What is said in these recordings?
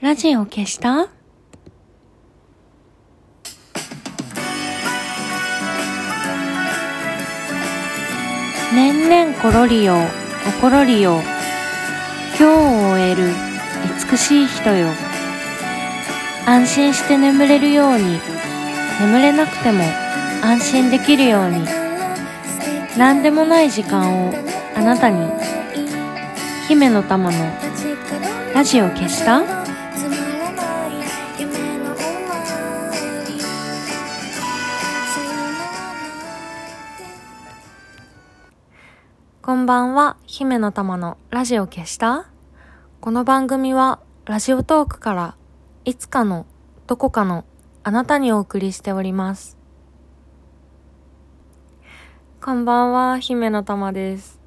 ラジオ消した？年々ころりよ、おころりよ。今日を終える美しい人よ。安心して眠れるように、眠れなくても安心できるように。何でもない時間をあなたに。姫の玉のラジオ消した？ばんは、姫の玉のラジオ消した？この番組はラジオトークからいつかのどこかのあなたにお送りしております。こんばんは、姫の玉です。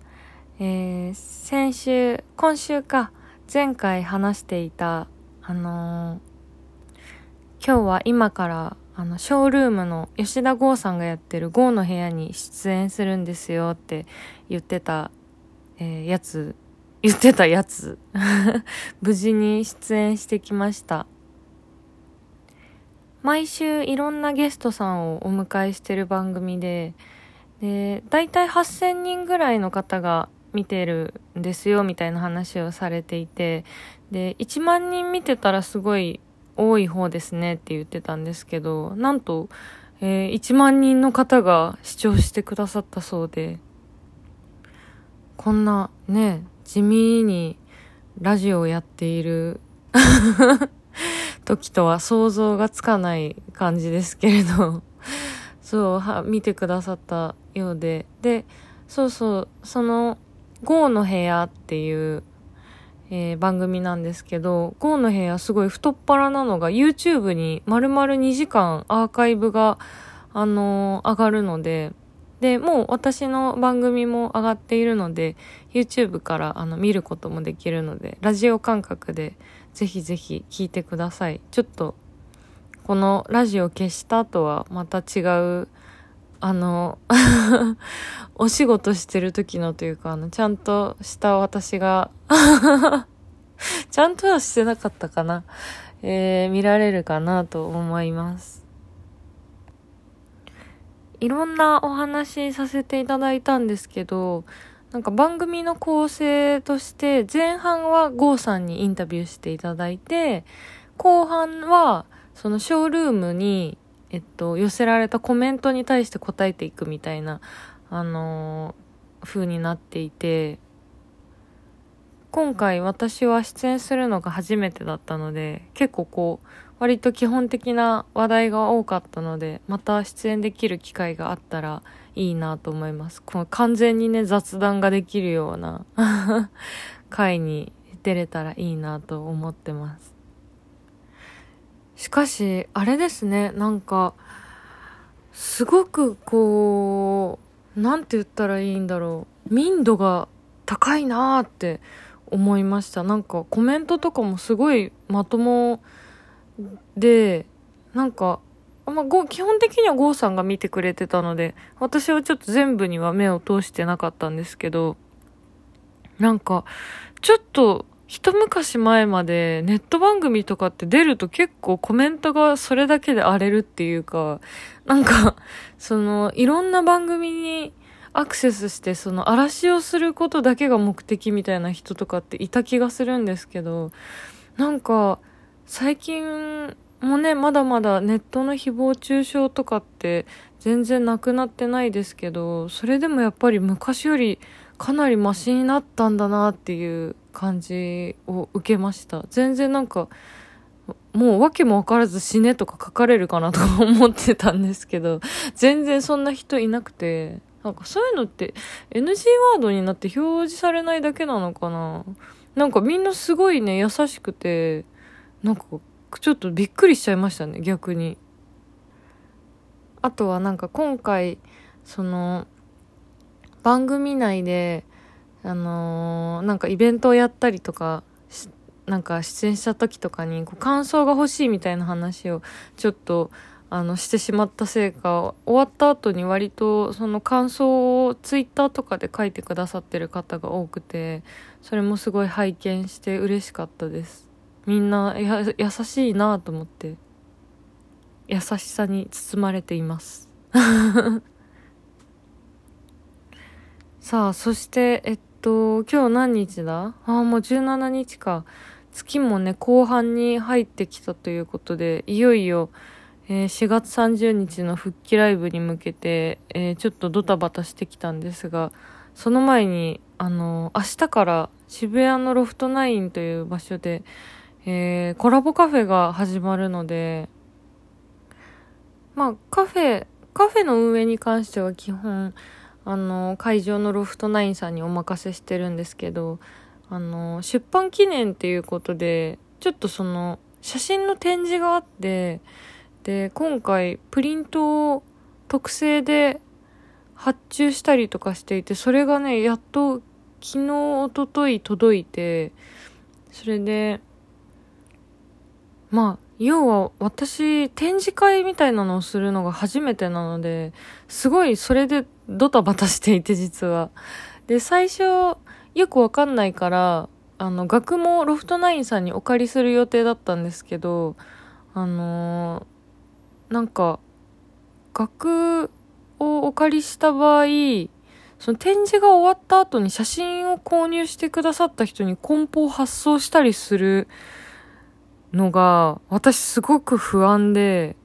えー、先週、今週か、前回話していた、あのー今日は今から、あの、ショールームの吉田剛さんがやってる剛の部屋に出演するんですよって言ってた、えーやつ、言ってたやつ。無事に出演してきました。毎週いろんなゲストさんをお迎えしてる番組で、で、だいたい8000人ぐらいの方が見てるんですよ、みたいな話をされていて、で、1万人見てたらすごい多い方ですねって言ってたんですけど、なんと、えー1万人の方が視聴してくださったそうで、こんなね、地味にラジオをやっている 時とは想像がつかない感じですけれど、そう、は、見てくださったようで。で、そうそう、その、GO の部屋っていう、えー番組なんですけど、GO の部屋すごい太っ腹なのが YouTube に丸々2時間アーカイブが、あのー上がるので、で、もう私の番組も上がっているので、YouTube からあの見ることもできるので、ラジオ感覚でぜひぜひ聞いてください。ちょっと、このラジオ消した後はまた違う、あの、お仕事してる時のというか、あの、ちゃんとした私が、ちゃんとはしてなかったかな。えー、見られるかなと思います。いろんなお話させていただいたんですけど、なんか番組の構成として前半はゴーさんにインタビューしていただいて、後半はそのショールームに、えっと、寄せられたコメントに対して答えていくみたいな、あのー風になっていて、今回私は出演するのが初めてだったので、結構こう、割と基本的な話題が多かったので、また出演できる機会があったらいいなと思います。この完全にね、雑談ができるような 回に出れたらいいなと思ってます。しかし、あれですね、なんか、すごくこう、なんて言ったらいいんだろう。民度が高いなーって思いました。なんかコメントとかもすごいまともで、なんか、まあ、ご基本的にはゴーさんが見てくれてたので、私はちょっと全部には目を通してなかったんですけど、なんか、ちょっと、一昔前までネット番組とかって出ると結構コメントがそれだけで荒れるっていうか、なんか、その、いろんな番組にアクセスして、その、嵐をすることだけが目的みたいな人とかっていた気がするんですけど、なんか、最近もね、まだまだネットの誹謗中傷とかって全然なくなってないですけど、それでもやっぱり昔よりかなりマシになったんだなっていう感じを受けました。全然なんか、もう訳も分からず死ねとか書かれるかなとか思ってたんですけど、全然そんな人いなくて、なんかそういうのって NG ワードになって表示されないだけなのかな？なんかみんなすごいね、優しくて、なんかちょっとびっくりしちゃいましたね、逆に。あとはなんか今回、その、番組内で、あのーなんかイベントをやったりとか、なんか出演した時とかに、こう感想が欲しいみたいな話をちょっと、あの、してしまったせいか、終わった後に割とその感想をツイッターとかで書いてくださってる方が多くて、それもすごい拝見して嬉しかったです。みんなや優しいなと思って優しさに包まれています。さあそしてえっと今日何日だ？ああもう17日か。月もね後半に入ってきたということでいよいよ、えー、4月30日の復帰ライブに向けて、えー、ちょっとドタバタしてきたんですがその前にあの明日から渋谷のロフトナインという場所で、えー、コラボカフェが始まるのでまあ、カフェ、カフェの運営に関しては基本、あの、会場のロフトナインさんにお任せしてるんですけど、あの、出版記念っていうことで、ちょっとその、写真の展示があって、で、今回、プリントを特製で発注したりとかしていて、それがね、やっと昨日、おととい届いて、それで、まあ、要は私展示会みたいなのをするのが初めてなのですごいそれでドタバタしていて実は。で最初よくわかんないからあの額もロフトナインさんにお借りする予定だったんですけどあのー、なんか額をお借りした場合その展示が終わった後に写真を購入してくださった人に梱包発送したりするのが、私すごく不安で、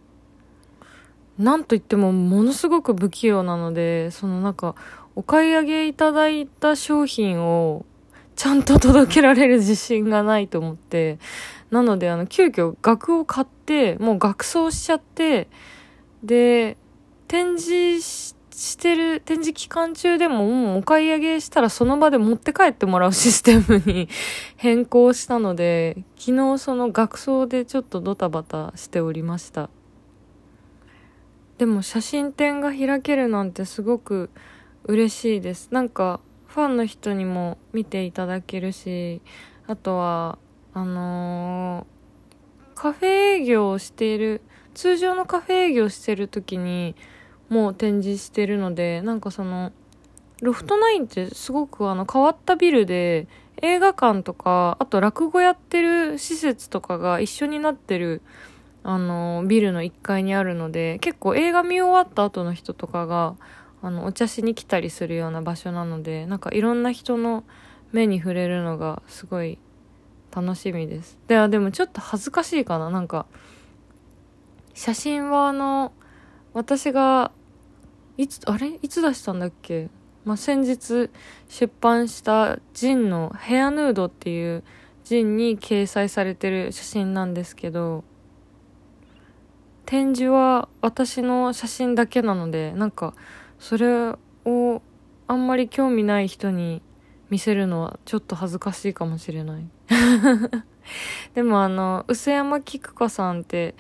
なんといってもものすごく不器用なので、そのなんか、お買い上げいただいた商品をちゃんと届けられる自信がないと思って、なのであの、急遽額を買って、もう額装しちゃって、で、展示してしてる展示期間中でももうお買い上げしたらその場で持って帰ってもらうシステムに変更したので、昨日その学装でちょっとドタバタしておりました。でも写真展が開けるなんてすごく嬉しいです。なんかファンの人にも見ていただけるし、あとは、あのー、カフェ営業をしている、通常のカフェ営業してる時に、も展示してるのでなんかそのロフトナインってすごくあの変わったビルで映画館とかあと落語やってる施設とかが一緒になってるあのビルの1階にあるので結構映画見終わった後の人とかがあのお茶しに来たりするような場所なのでなんかいろんな人の目に触れるのがすごい楽しみです。ではでもちょっと恥ずかしいかな。なんか写真はあの私がいつ、あれ？いつ出したんだっけ？まあ、先日出版したジンのヘアヌードっていうジンに掲載されてる写真なんですけど、展示は私の写真だけなので、なんか、それをあんまり興味ない人に見せるのはちょっと恥ずかしいかもしれない。でもあの、薄山菊子さんって、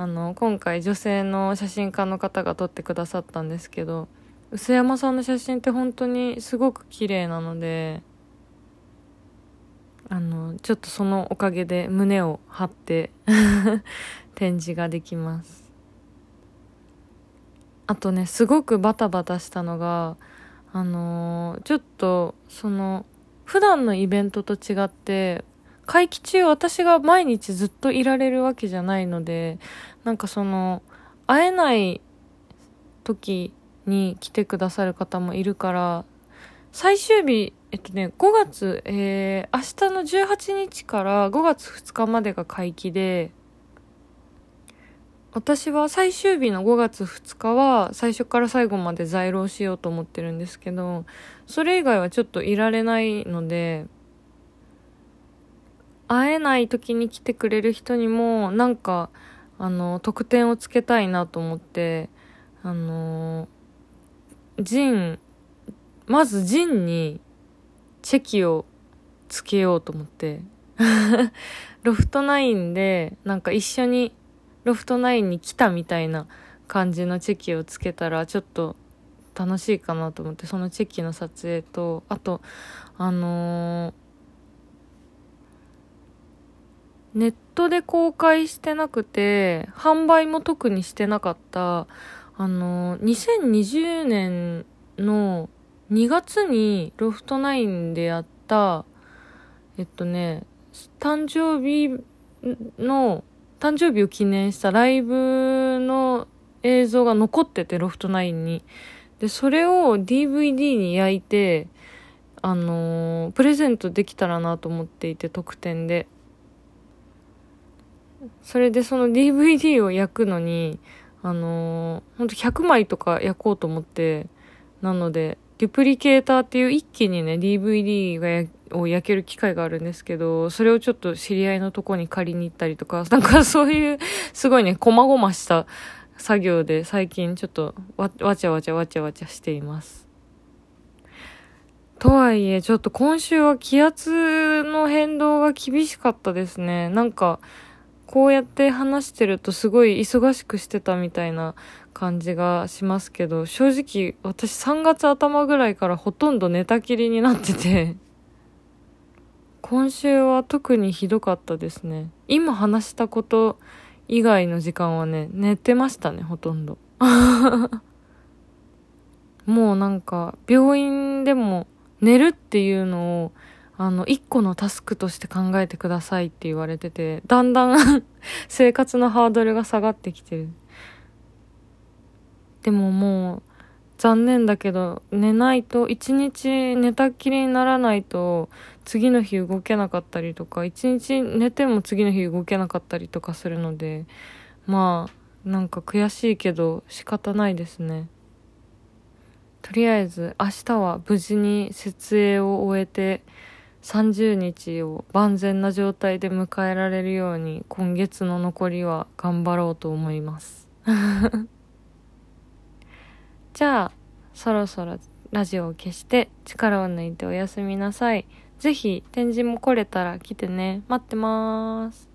あの今回女性の写真家の方が撮ってくださったんですけど臼山さんの写真って本当にすごく綺麗なのであのちょっとそのおかげで胸を張って 展示ができます。あとねすごくバタバタしたのがあの、ちょっとその普段のイベントと違って会期中私が毎日ずっといられるわけじゃないので、なんかその、会えない時に来てくださる方もいるから、最終日、えっとね、5月、えー、明日の18日から5月2日までが会期で、私は最終日の5月2日は最初から最後まで在労しようと思ってるんですけど、それ以外はちょっといられないので、会えない時に来てくれる人にもなんかあの特典をつけたいなと思ってあのジンまずジンにチェキをつけようと思って。ロフトナインでなんか一緒にロフトナインに来たみたいな感じのチェキをつけたらちょっと楽しいかなと思ってそのチェキの撮影とあとあのーネットで公開してなくて、販売も特にしてなかった、あの、2020年の2月にロフトナインでやった、えっとね、誕生日の誕生日を記念したライブの映像が残ってて、ロフト9に。で、それを DVD に焼いて、あのー、プレゼントできたらなと思っていて、特典で。それでその DVD を焼くのに、あのー、ほんと100枚とか焼こうと思って、なので、デュプリケーターっていう一気にね、DVD がを焼ける機会があるんですけど、それをちょっと知り合いのとこに借りに行ったりとか、なんかそういう、すごいね、細々した作業で最近ちょっとわ、わちゃわちゃわちゃわちゃしています。とはいえ、ちょっと今週は気圧の変動が厳しかったですね。なんか、こうやって話してるとすごい忙しくしてたみたいな感じがしますけど、正直私3月頭ぐらいからほとんど寝たきりになってて 今週は特にひどかったですね。今話したこと以外の時間はね、寝てましたね、ほとんど。もうなんか、病院でも寝るっていうのを、あの、一個のタスクとして考えてくださいって言われてて、だんだん 生活のハードルが下がってきてる。でももう、残念だけど、寝ないと、一日寝たっきりにならないと、次の日動けなかったりとか、一日寝ても次の日動けなかったりとかするので、まあ、なんか悔しいけど仕方ないですね。とりあえず明日は無事に設営を終えて30日を万全な状態で迎えられるように今月の残りは頑張ろうと思います。じゃあ、そろそろラジオを消して力を抜いておやすみなさい。ぜひ展示も来れたら来てね。待ってまーす。